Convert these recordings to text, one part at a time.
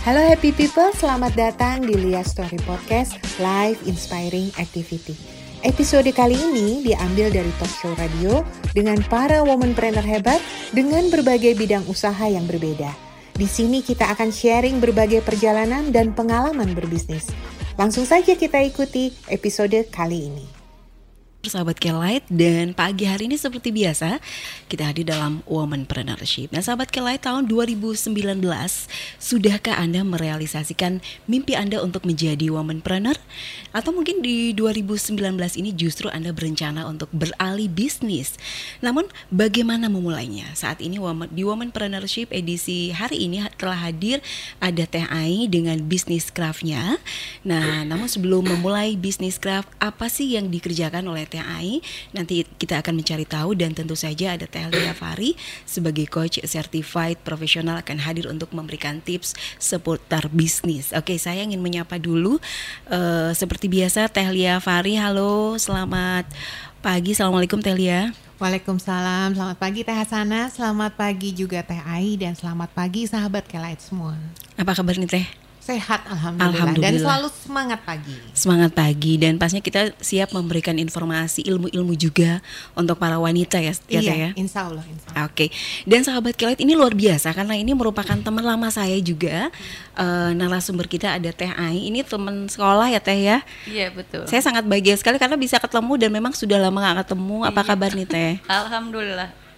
Halo happy people, selamat datang di Lia Story Podcast Live Inspiring Activity. Episode kali ini diambil dari talk show radio dengan para womanpreneur hebat dengan berbagai bidang usaha yang berbeda. Di sini kita akan sharing berbagai perjalanan dan pengalaman berbisnis. Langsung saja kita ikuti episode kali ini. Sahabat Kelight dan pagi hari ini seperti biasa kita hadir dalam Womanpreneurship. Nah sahabat Kelight tahun 2019 sudahkah Anda merealisasikan mimpi Anda untuk menjadi womanpreneur? Atau mungkin di 2019 ini justru Anda berencana untuk beralih bisnis. Namun bagaimana memulainya? Saat ini di Womanpreneurship edisi hari ini telah hadir ada Teh Ai dengan bisnis craftnya. Nah namun sebelum memulai bisnis craft apa sih yang dikerjakan oleh Teh Ai. Nanti kita akan mencari tahu dan tentu saja ada Teh Lia Fari sebagai coach certified profesional akan hadir untuk memberikan tips seputar bisnis. Oke, saya ingin menyapa dulu uh, seperti biasa Teh Lia Fari. Halo, selamat pagi. Assalamualaikum Teh Lia. Waalaikumsalam, selamat pagi Teh Hasana, selamat pagi juga Teh Ai dan selamat pagi sahabat Kelight semua. Apa kabar nih Teh? Sehat alhamdulillah. alhamdulillah. Dan selalu semangat pagi. Semangat pagi dan pastinya kita siap memberikan informasi ilmu-ilmu juga untuk para wanita ya, ya iya, ya. Insya Allah. Insya Allah. Oke. Okay. Dan sahabat kilat ini luar biasa karena ini merupakan teman lama saya juga. Uh, narasumber kita ada Teh Ai. Ini teman sekolah ya Teh ya. Iya betul. Saya sangat bahagia sekali karena bisa ketemu dan memang sudah lama gak ketemu. Apa iya. kabar nih Teh? Alhamdulillah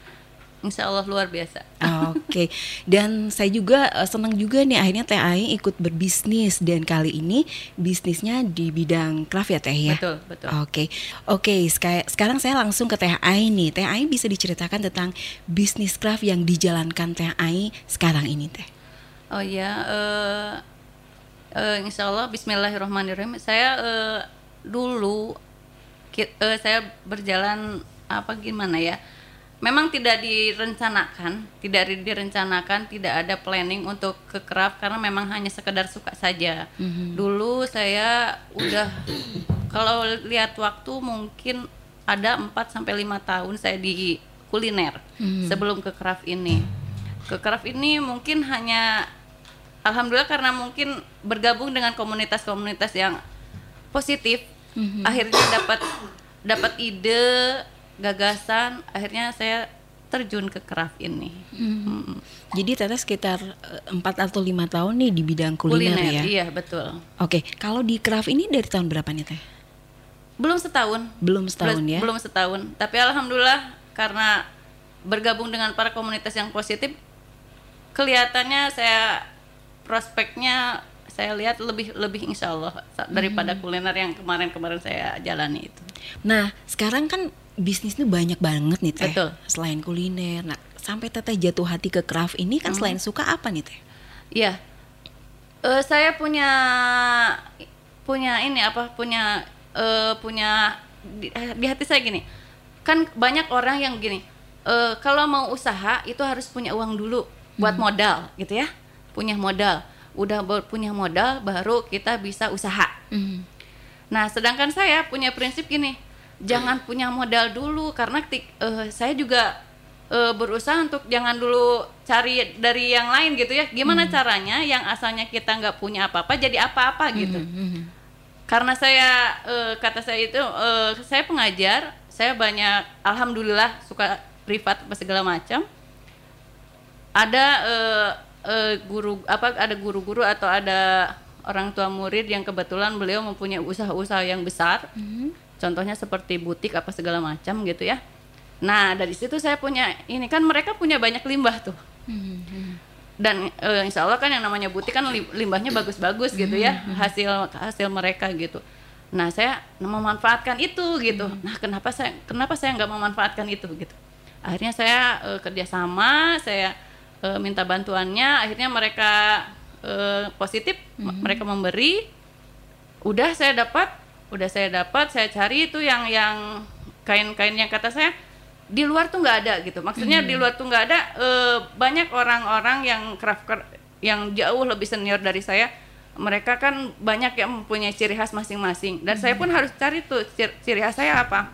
Insya Allah luar biasa. Oke, okay. dan saya juga uh, senang juga nih akhirnya Teh Ai ikut berbisnis dan kali ini bisnisnya di bidang craft ya Teh ya. Betul, betul. Oke, okay. oke. Okay, sekarang saya langsung ke Teh Ai nih. Teh Ai bisa diceritakan tentang bisnis craft yang dijalankan Teh Ai sekarang ini Teh. Oh ya, uh, uh, Insya Allah Bismillahirrahmanirrahim. Saya uh, dulu uh, saya berjalan apa gimana ya? Memang tidak direncanakan, tidak direncanakan, tidak ada planning untuk ke craft karena memang hanya sekedar suka saja. Mm-hmm. Dulu saya udah kalau lihat waktu mungkin ada 4 sampai 5 tahun saya di kuliner mm-hmm. sebelum ke craft ini. Ke craft ini mungkin hanya alhamdulillah karena mungkin bergabung dengan komunitas-komunitas yang positif, mm-hmm. akhirnya dapat dapat ide gagasan akhirnya saya terjun ke craft ini. Hmm. Hmm. Jadi Teteh sekitar eh, empat atau lima tahun nih di bidang kuliner, kuliner ya? Iya betul. Oke, kalau di craft ini dari tahun berapa nih Teh? Belum setahun. Belum setahun belum, ya? Belum setahun. Tapi alhamdulillah karena bergabung dengan para komunitas yang positif, kelihatannya saya prospeknya saya lihat lebih lebih insya Allah daripada hmm. kuliner yang kemarin-kemarin saya jalani itu. Nah sekarang kan bisnis ini banyak banget nih teh. Betul. Selain kuliner, nah sampai teteh jatuh hati ke craft ini kan hmm. selain suka apa nih teh? Iya, uh, saya punya punya ini apa punya uh, punya di, di hati saya gini, kan banyak orang yang gini, uh, kalau mau usaha itu harus punya uang dulu buat hmm. modal gitu ya, punya modal, udah punya modal baru kita bisa usaha. Hmm. Nah sedangkan saya punya prinsip gini jangan punya modal dulu karena uh, saya juga uh, berusaha untuk jangan dulu cari dari yang lain gitu ya gimana hmm. caranya yang asalnya kita nggak punya apa-apa jadi apa-apa gitu hmm. hmm, hmm. karena saya uh, kata saya itu uh, saya pengajar saya banyak alhamdulillah suka privat apa segala macam ada uh, uh, guru apa ada guru-guru atau ada orang tua murid yang kebetulan beliau mempunyai usaha-usaha yang besar hmm contohnya seperti butik apa segala macam gitu ya. Nah dari situ saya punya ini kan mereka punya banyak limbah tuh. Dan e, insya Allah kan yang namanya butik kan limbahnya bagus-bagus gitu ya hasil hasil mereka gitu. Nah saya memanfaatkan itu gitu. Nah kenapa saya kenapa saya nggak memanfaatkan itu gitu? Akhirnya saya e, kerjasama saya e, minta bantuannya akhirnya mereka e, positif mereka memberi. Udah saya dapat udah saya dapat saya cari itu yang yang kain-kain yang kata saya di luar tuh nggak ada gitu maksudnya hmm. di luar tuh nggak ada e, banyak orang-orang yang craft yang jauh lebih senior dari saya mereka kan banyak yang mempunyai ciri khas masing-masing dan hmm. saya pun harus cari tuh ciri, ciri khas saya apa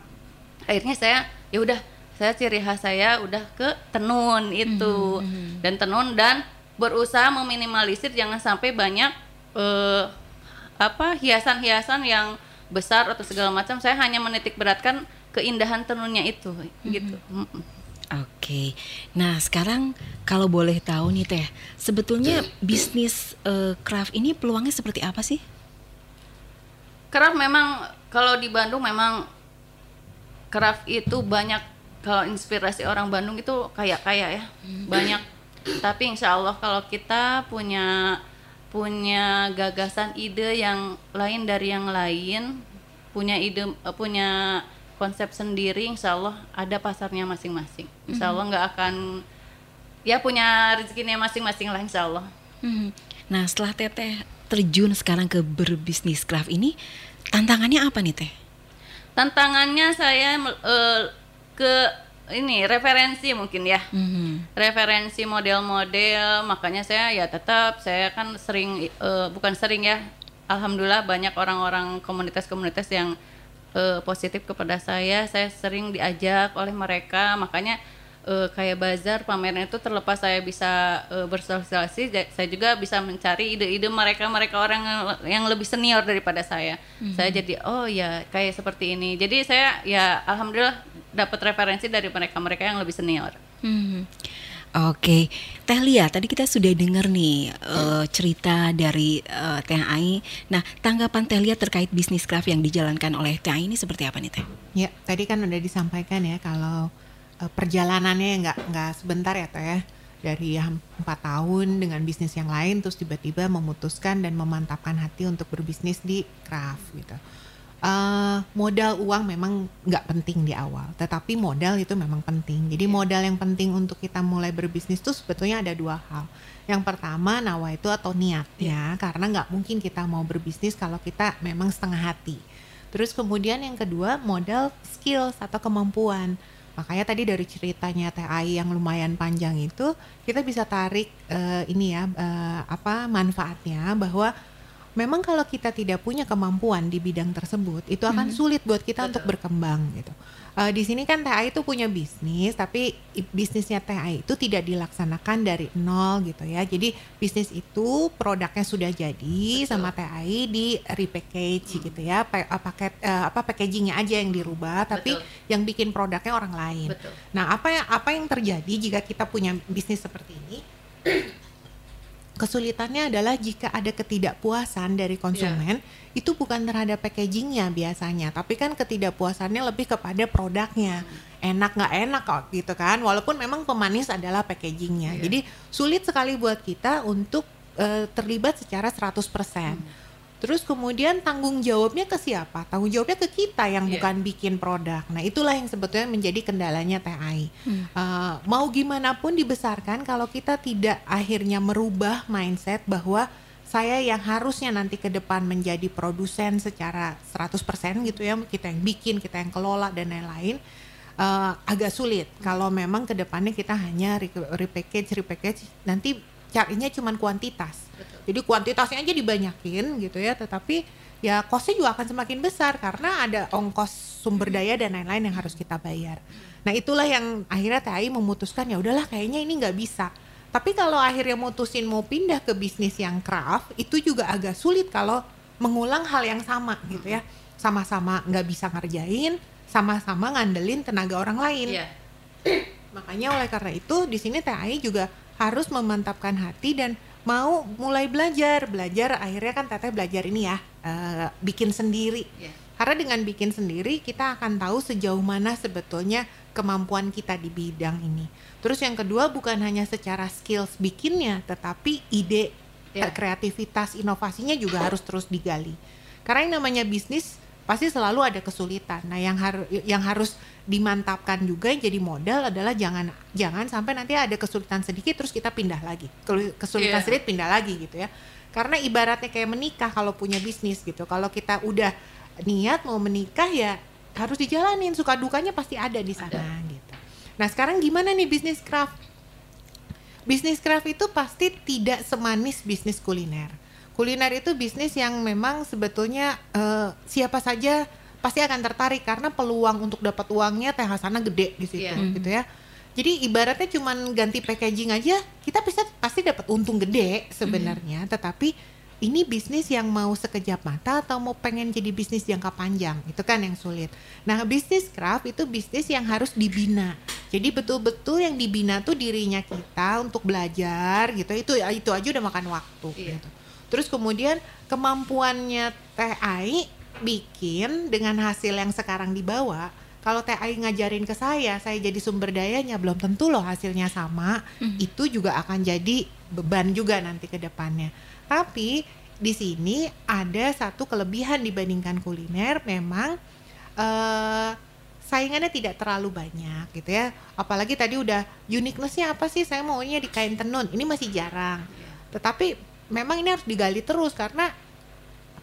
akhirnya saya ya udah saya ciri khas saya udah ke tenun itu hmm. dan tenun dan berusaha meminimalisir jangan sampai banyak eh, apa hiasan-hiasan yang besar atau segala macam. Saya hanya menitik beratkan keindahan tenunnya itu gitu. Mm-mm. Oke, nah sekarang kalau boleh tahu nih teh, sebetulnya bisnis eh, craft ini peluangnya seperti apa sih? Craft memang kalau di Bandung memang craft itu banyak kalau inspirasi orang Bandung itu kayak kaya ya banyak tapi insya Allah kalau kita punya punya gagasan ide yang lain dari yang lain punya ide eh, punya konsep sendiri insya Allah ada pasarnya masing-masing insya Allah nggak akan ya punya rezekinya masing-masing lah insya Allah Hmm. Nah setelah teteh terjun sekarang ke berbisnis craft ini, tantangannya apa nih teh? tantangannya saya eh, ke ini referensi mungkin ya Mhm. referensi model-model makanya saya ya tetap saya kan sering eh, bukan sering ya alhamdulillah banyak orang-orang komunitas-komunitas yang eh, positif kepada saya saya sering diajak oleh mereka makanya eh, kayak bazar pameran itu terlepas saya bisa eh, bersosialisasi saya juga bisa mencari ide-ide mereka mereka orang yang, lebih senior daripada saya saya jadi oh ya kayak seperti ini jadi saya ya alhamdulillah dapat referensi dari mereka mereka yang lebih senior Hmm. Oke, Teh Lia, tadi kita sudah dengar nih eh, cerita dari eh, Teh Ai. Nah, tanggapan Teh Lia terkait bisnis craft yang dijalankan oleh Teh Ai ini seperti apa nih Teh? Ya, tadi kan udah disampaikan ya kalau eh, perjalanannya nggak nggak sebentar ya Teh ya. Dari empat tahun dengan bisnis yang lain, terus tiba-tiba memutuskan dan memantapkan hati untuk berbisnis di craft gitu. Eh, modal uang memang nggak penting di awal, tetapi modal itu memang penting. Jadi modal yang penting untuk kita mulai berbisnis itu sebetulnya ada dua hal. Yang pertama nawa itu atau niat ya, karena nggak mungkin kita mau berbisnis kalau kita memang setengah hati. Terus kemudian yang kedua modal skills atau kemampuan. Makanya tadi dari ceritanya Teh Ai yang lumayan panjang itu kita bisa tarik eh, ini ya eh, apa manfaatnya bahwa memang kalau kita tidak punya kemampuan di bidang tersebut itu akan sulit buat kita untuk berkembang gitu. Eh, di sini kan Ai itu punya bisnis tapi bisnisnya Ai itu tidak dilaksanakan dari nol gitu ya. Jadi bisnis itu produknya sudah jadi sama Teh Ai di repackage gitu ya. Pa- eh, paket eh, apa packagingnya aja yang dirubah tapi Betul. yang bikin produknya orang lain. Betul. Nah, apa yang apa yang terjadi jika kita punya bisnis seperti ini? Kesulitannya adalah jika ada ketidakpuasan dari konsumen, itu bukan terhadap packagingnya biasanya, tapi kan ketidakpuasannya lebih kepada produknya. Enak nggak enak kok gitu kan, walaupun memang pemanis adalah packagingnya. Iya. Jadi sulit sekali buat kita untuk eh, terlibat secara 100%. Terus kemudian tanggung jawabnya ke siapa? Tanggung jawabnya ke kita yang Iya. bukan bikin produk. Nah itulah yang sebetulnya menjadi kendalanya TAI. Eh, mau gimana pun dibesarkan kalau kita tidak akhirnya merubah mindset bahwa saya yang harusnya nanti ke depan menjadi produsen secara 100% gitu ya, kita yang bikin, kita yang kelola dan lain-lain eh, agak sulit kalau memang ke depannya kita hanya re- repackage repackage nanti carinya cuman kuantitas. Jadi kuantitasnya aja dibanyakin gitu ya, tetapi ya costnya juga akan semakin besar karena ada ongkos sumber daya dan lain-lain yang harus kita bayar. Nah itulah yang akhirnya TAI memutuskan ya udahlah kayaknya ini nggak bisa. Tapi kalau akhirnya mutusin mau pindah ke bisnis yang craft itu juga agak sulit kalau mengulang hal yang sama gitu ya, sama-sama nggak bisa ngerjain, sama-sama ngandelin tenaga orang lain. Iya. Makanya oleh karena itu di sini TAI juga harus memantapkan hati dan mau mulai belajar. Belajar akhirnya kan Teteh belajar ini ya, eh, bikin sendiri. Iya. Karena dengan bikin sendiri kita akan tahu sejauh mana sebetulnya kemampuan kita di bidang ini. Terus yang kedua bukan hanya secara skills bikinnya, tetapi ide, Ya. eh, kreativitas, inovasinya juga harus terus digali. Karena yang namanya bisnis pasti selalu ada kesulitan. Nah, yang harus yang harus dimantapkan juga yang jadi modal adalah jangan jangan sampai nanti ada kesulitan sedikit terus kita pindah lagi. Kesulitan Iya. sedikit pindah lagi gitu ya. Karena ibaratnya kayak menikah kalau punya bisnis gitu. Kalau kita udah niat mau menikah ya harus dijalanin suka dukanya pasti ada di sana gitu. Nah, sekarang gimana nih bisnis craft? Bisnis craft itu pasti tidak semanis bisnis kuliner. Kuliner itu bisnis yang memang sebetulnya eh, siapa saja pasti akan tertarik karena peluang untuk dapat uangnya teh Hasanah gede di situ Iya. gitu ya. Jadi ibaratnya cuman ganti packaging aja kita bisa pasti dapat untung gede sebenarnya, tetapi ini bisnis yang mau sekejap mata atau mau pengen jadi bisnis jangka panjang itu kan yang sulit. Nah bisnis craft itu bisnis yang harus dibina. Jadi betul-betul yang dibina tuh dirinya kita untuk belajar gitu. Itu itu aja udah makan waktu. Iya. Gitu. Terus kemudian kemampuannya Teh Ai bikin dengan hasil yang sekarang dibawa. Kalau Teh Ai ngajarin ke saya, saya jadi sumber dayanya belum tentu loh hasilnya sama. Itu juga akan jadi beban juga nanti ke depannya. Tapi di sini ada satu kelebihan dibandingkan kuliner, memang eh saingannya tidak terlalu banyak gitu ya. Apalagi tadi udah uniquenessnya apa sih? Saya maunya di kain tenun. Ini masih jarang. Tetapi memang ini harus digali terus karena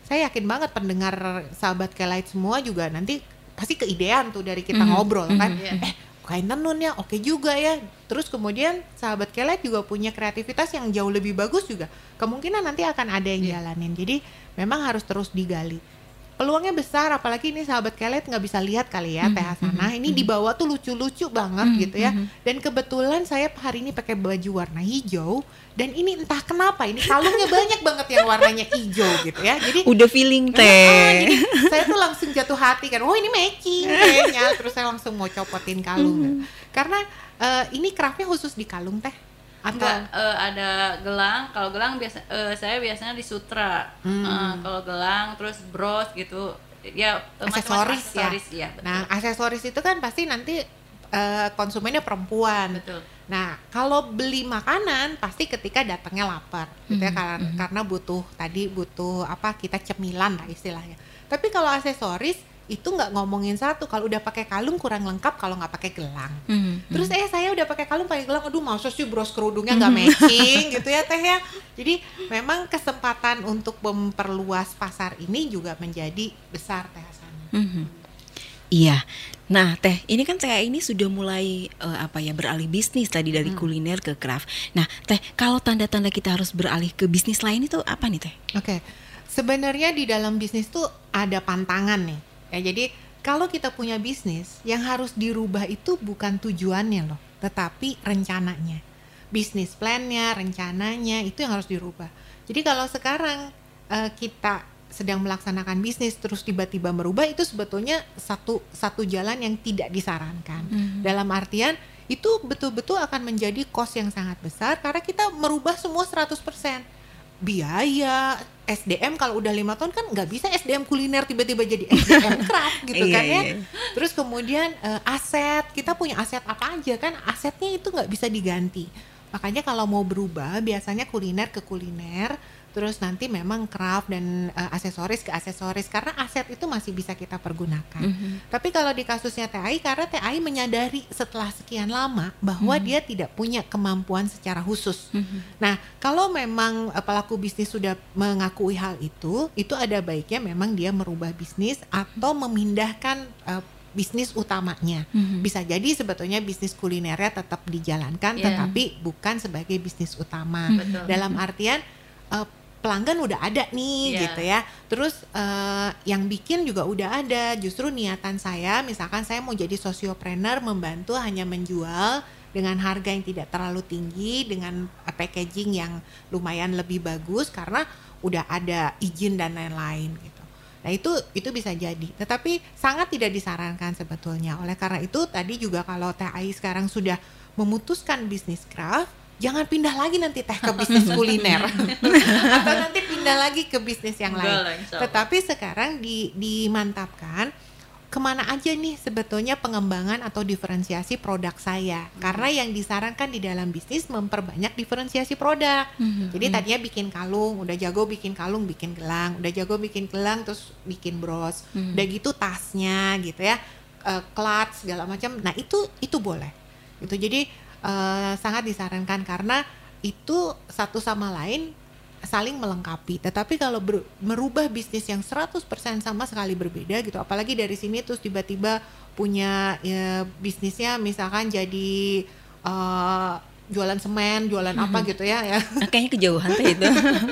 saya yakin banget pendengar sahabat Kelight semua juga nanti pasti keidean tuh dari kita Mhm, ngobrol kan. mhm. Eh kain tenun ya oke juga ya. Terus kemudian sahabat Kelight juga punya kreativitas yang jauh lebih bagus juga. Kemungkinan nanti akan ada yang Iya. jalanin. Jadi memang harus terus digali. Peluangnya besar apalagi ini sahabat Kelight nggak bisa lihat kali ya Mhm, Teh Hasanah. mhm, Ini mhm. dibawa tuh lucu-lucu banget Mhm, gitu ya. mhm. Dan kebetulan saya hari ini pakai baju warna hijau dan ini entah kenapa ini kalungnya banyak banget yang warnanya hijau gitu ya. Jadi Udah feeling teh. jadi saya tuh langsung jatuh hati kan, oh ini matching kayaknya. Terus saya langsung mau copotin kalung. Karena eh, ini craftnya khusus di kalung teh. Atau Enggak, eh, ada gelang. Kalau gelang biasa eh, saya biasanya di sutra. Hmm. Eh, kalau gelang terus bros gitu. Ya aksesoris ya. ya. betul. Nah aksesoris itu kan pasti nanti eh, konsumennya perempuan. betul. Nah, kalau beli makanan pasti ketika datangnya lapar, gitu ya Mhm, karena, mhm. karena butuh tadi butuh apa kita cemilan lah istilahnya. Tapi kalau aksesoris itu nggak ngomongin satu, kalau udah pakai kalung kurang lengkap kalau nggak pakai gelang. Mhm, Terus mhm. eh saya udah pakai kalung pakai gelang, aduh masa sih bros kerudungnya nggak matching gitu ya teh ya. Jadi memang kesempatan untuk memperluas pasar ini juga menjadi besar teh Hasanah. Mhm. Iya. Nah, Teh, ini kan Teh ini sudah mulai eh, apa ya beralih bisnis tadi dari Hmm. kuliner ke craft. Nah, Teh, kalau tanda-tanda kita harus beralih ke bisnis lain itu apa nih, Teh? Oke, sebenarnya di dalam bisnis tuh ada pantangan nih. Ya, jadi kalau kita punya bisnis, yang harus dirubah itu bukan tujuannya loh, tetapi rencananya. Bisnis plannya, rencananya itu yang harus dirubah. Jadi kalau sekarang eh, kita sedang melaksanakan bisnis terus tiba-tiba merubah itu sebetulnya satu satu jalan yang tidak disarankan. Mhm. Dalam artian itu betul-betul akan menjadi cost yang sangat besar karena kita merubah semua 100% biaya SDM kalau udah lima tahun kan nggak bisa SDM kuliner tiba-tiba jadi SDM craft gitu Iya, kan ya iya. terus kemudian eh, aset kita punya aset apa aja kan asetnya itu nggak bisa diganti makanya kalau mau berubah biasanya kuliner ke kuliner terus nanti memang craft dan eh, aksesoris ke aksesoris karena aset itu masih bisa kita pergunakan Mhm. tapi kalau di kasusnya TAI karena TAI menyadari setelah sekian lama bahwa Hmm. dia tidak punya kemampuan secara khusus. Mhm. Nah, kalau memang eh, pelaku bisnis sudah mengakui hal itu, itu ada baiknya memang dia merubah bisnis atau memindahkan eh, bisnis utamanya. Mhm. Bisa jadi sebetulnya bisnis kulinernya tetap dijalankan, Iya. tetapi bukan sebagai bisnis utama. Hmm. Betul. Dalam artian eh, pelanggan udah ada nih Iya. gitu ya. Terus eh, yang bikin juga udah ada. Justru niatan saya, misalkan saya mau jadi sosiopreneur membantu hanya menjual dengan harga yang tidak terlalu tinggi, dengan packaging yang lumayan lebih bagus karena udah ada izin dan lain-lain gitu. Nah itu itu bisa jadi, tetapi sangat tidak disarankan sebetulnya. Oleh karena itu tadi juga kalau TAI sekarang sudah memutuskan bisnis craft, jangan pindah lagi nanti teh ke bisnis kuliner atau nanti pindah lagi ke bisnis yang lain. Tetapi sekarang di, dimantapkan ke mana aja nih sebetulnya pengembangan atau diferensiasi produk saya. Karena yang disarankan di dalam bisnis memperbanyak diferensiasi produk. Mhm. Jadi tadinya bikin kalung, udah jago bikin kalung, bikin gelang, udah jago bikin gelang terus bikin bros. Hmm. Udah gitu tasnya gitu ya. eh, clutch segala macam. Nah, itu itu boleh. Gitu. Jadi eh, sangat disarankan karena itu satu sama lain saling melengkapi. Tetapi kalau ber- merubah bisnis yang 100% sama sekali berbeda gitu, apalagi dari sini terus tiba-tiba punya ya, bisnisnya misalkan jadi eh, jualan semen, jualan apa gitu ya ya. Nah, kayaknya kejauhan itu.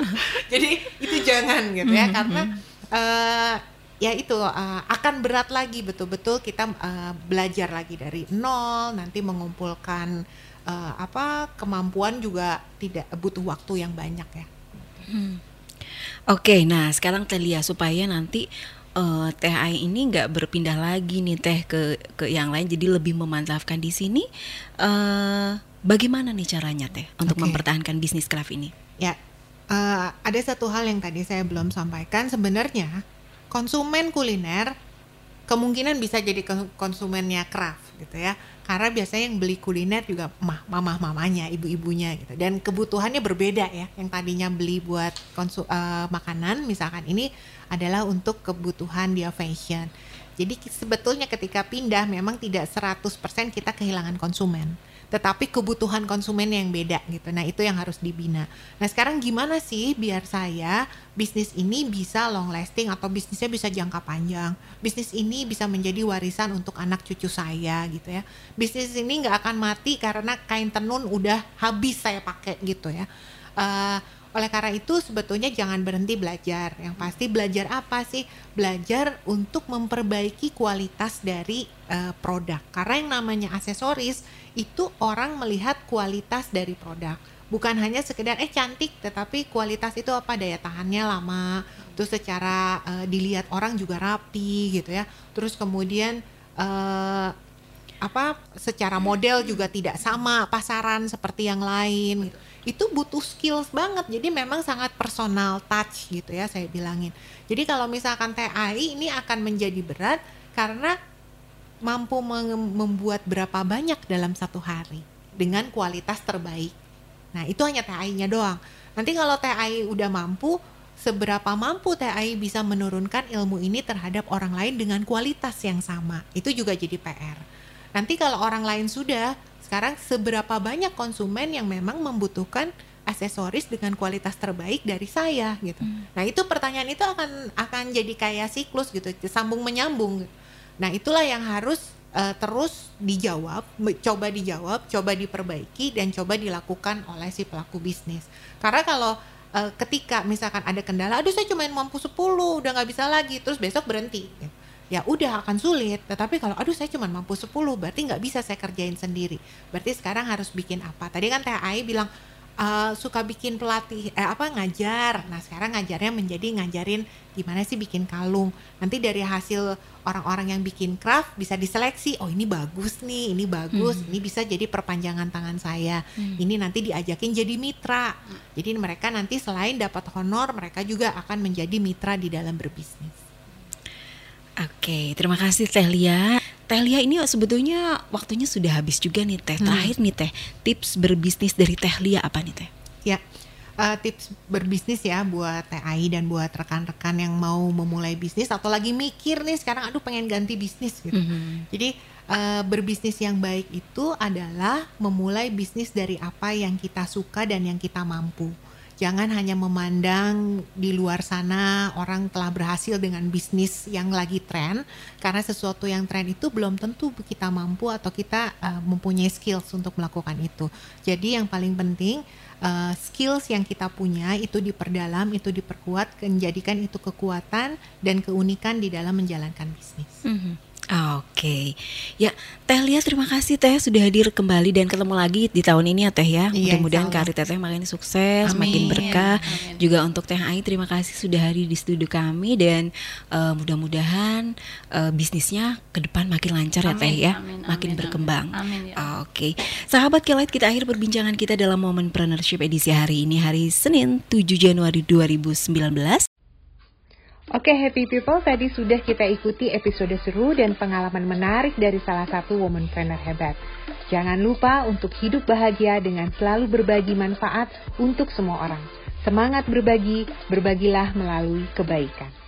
Jadi itu jangan gitu ya karena eh, ya itu uh, akan berat lagi betul-betul kita uh, belajar lagi dari nol nanti mengumpulkan uh, apa kemampuan juga tidak butuh waktu yang banyak ya. Hmm. Oke, nah sekarang Telia supaya nanti uh, teh ai ini nggak berpindah lagi nih teh ke ke yang lain jadi lebih memantapkan di sini uh, bagaimana nih caranya teh untuk okay. mempertahankan bisnis craft ini ya uh, ada satu hal yang tadi saya belum sampaikan sebenarnya konsumen kuliner kemungkinan bisa jadi konsumennya craft gitu ya. Karena biasanya yang beli kuliner juga mah mamah mamanya ibu-ibunya gitu. Dan kebutuhannya berbeda ya. Yang tadinya beli buat konsum uh, makanan misalkan ini adalah untuk kebutuhan dia fashion. Jadi sebetulnya ketika pindah memang tidak 100% kita kehilangan konsumen tetapi kebutuhan konsumen yang beda gitu. Nah, itu yang harus dibina. Nah, sekarang gimana sih biar saya bisnis ini bisa long lasting atau bisnisnya bisa jangka panjang. Bisnis ini bisa menjadi warisan untuk anak cucu saya gitu ya. Bisnis ini nggak akan mati karena kain tenun udah habis saya pakai gitu ya. Uh, oleh karena itu sebetulnya jangan berhenti belajar. Yang pasti belajar apa sih? Belajar untuk memperbaiki kualitas dari uh, produk. Karena yang namanya aksesoris itu orang melihat kualitas dari produk. Bukan hanya sekedar eh cantik, tetapi kualitas itu apa daya tahannya lama, terus secara uh, dilihat orang juga rapi gitu ya. Terus kemudian uh, apa secara model juga tidak sama pasaran seperti yang lain gitu. itu butuh skills banget jadi memang sangat personal touch gitu ya saya bilangin jadi kalau misalkan TAI ini akan menjadi berat karena mampu membuat berapa banyak dalam satu hari dengan kualitas terbaik nah itu hanya TAI-nya doang nanti kalau TAI udah mampu seberapa mampu TAI bisa menurunkan ilmu ini terhadap orang lain dengan kualitas yang sama itu juga jadi PR Nanti kalau orang lain sudah, sekarang seberapa banyak konsumen yang memang membutuhkan aksesoris dengan kualitas terbaik dari saya gitu. Hmm. Nah, itu pertanyaan itu akan akan jadi kayak siklus gitu, sambung menyambung. Nah, itulah yang harus uh, terus dijawab, coba dijawab, coba diperbaiki dan coba dilakukan oleh si pelaku bisnis. Karena kalau uh, ketika misalkan ada kendala, aduh saya cuma mampu 10, udah nggak bisa lagi, terus besok berhenti. Ya udah akan sulit. Tetapi kalau aduh saya cuma mampu 10 berarti nggak bisa saya kerjain sendiri. Berarti sekarang harus bikin apa? Tadi kan Teh Ai bilang uh, suka bikin pelatih eh, apa ngajar. Nah, sekarang ngajarnya menjadi ngajarin gimana sih bikin kalung. Nanti dari hasil orang-orang yang bikin craft bisa diseleksi. Oh, ini bagus nih, ini bagus. Hmm. Ini bisa jadi perpanjangan tangan saya. Hmm. Ini nanti diajakin jadi mitra. Jadi mereka nanti selain dapat honor, mereka juga akan menjadi mitra di dalam berbisnis. Oke, terima kasih Teh Lia. Teh Lia ini sebetulnya waktunya sudah habis juga nih Teh. Hmm. Terakhir nih Teh, tips berbisnis dari Teh Lia apa nih Teh? Ya, uh, tips berbisnis ya buat Teh Ai dan buat rekan-rekan yang mau memulai bisnis atau lagi mikir nih sekarang aduh pengen ganti bisnis gitu. Mm -hmm. Jadi uh, berbisnis yang baik itu adalah memulai bisnis dari apa yang kita suka dan yang kita mampu jangan hanya memandang di luar sana orang telah berhasil dengan bisnis yang lagi tren karena sesuatu yang tren itu belum tentu kita mampu atau kita uh, mempunyai skills untuk melakukan itu. Jadi yang paling penting uh, skills yang kita punya itu diperdalam, itu diperkuat, menjadikan itu kekuatan dan keunikan di dalam menjalankan bisnis. Mm -hmm. Oke, okay. ya Teh Lia terima kasih Teh sudah hadir kembali dan ketemu lagi di tahun ini ya Teh ya. Iya, Mudah-mudahan karir Teh makin sukses, Amin. makin berkah. Amin. Juga untuk Teh Ai terima kasih sudah hadir di studio kami dan uh, mudah-mudahan uh, bisnisnya ke depan makin lancar Amin. ya Teh ya, Amin. makin Amin. berkembang. Amin. Ya. Oke, okay. sahabat Kelight kita akhir perbincangan kita dalam momen Preneurship edisi hari ini hari Senin 7 Januari 2019. Oke happy people, tadi sudah kita ikuti episode seru dan pengalaman menarik dari salah satu woman trainer hebat. Jangan lupa untuk hidup bahagia dengan selalu berbagi manfaat untuk semua orang. Semangat berbagi, berbagilah melalui kebaikan.